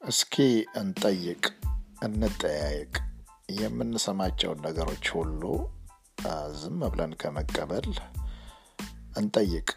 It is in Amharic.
እስኪ እንጠይቅ እንጠያየቅ። የምንሰማቸውን ነገሮች ሁሉ ዝም ብለን ከመቀበል እንጠይቅ።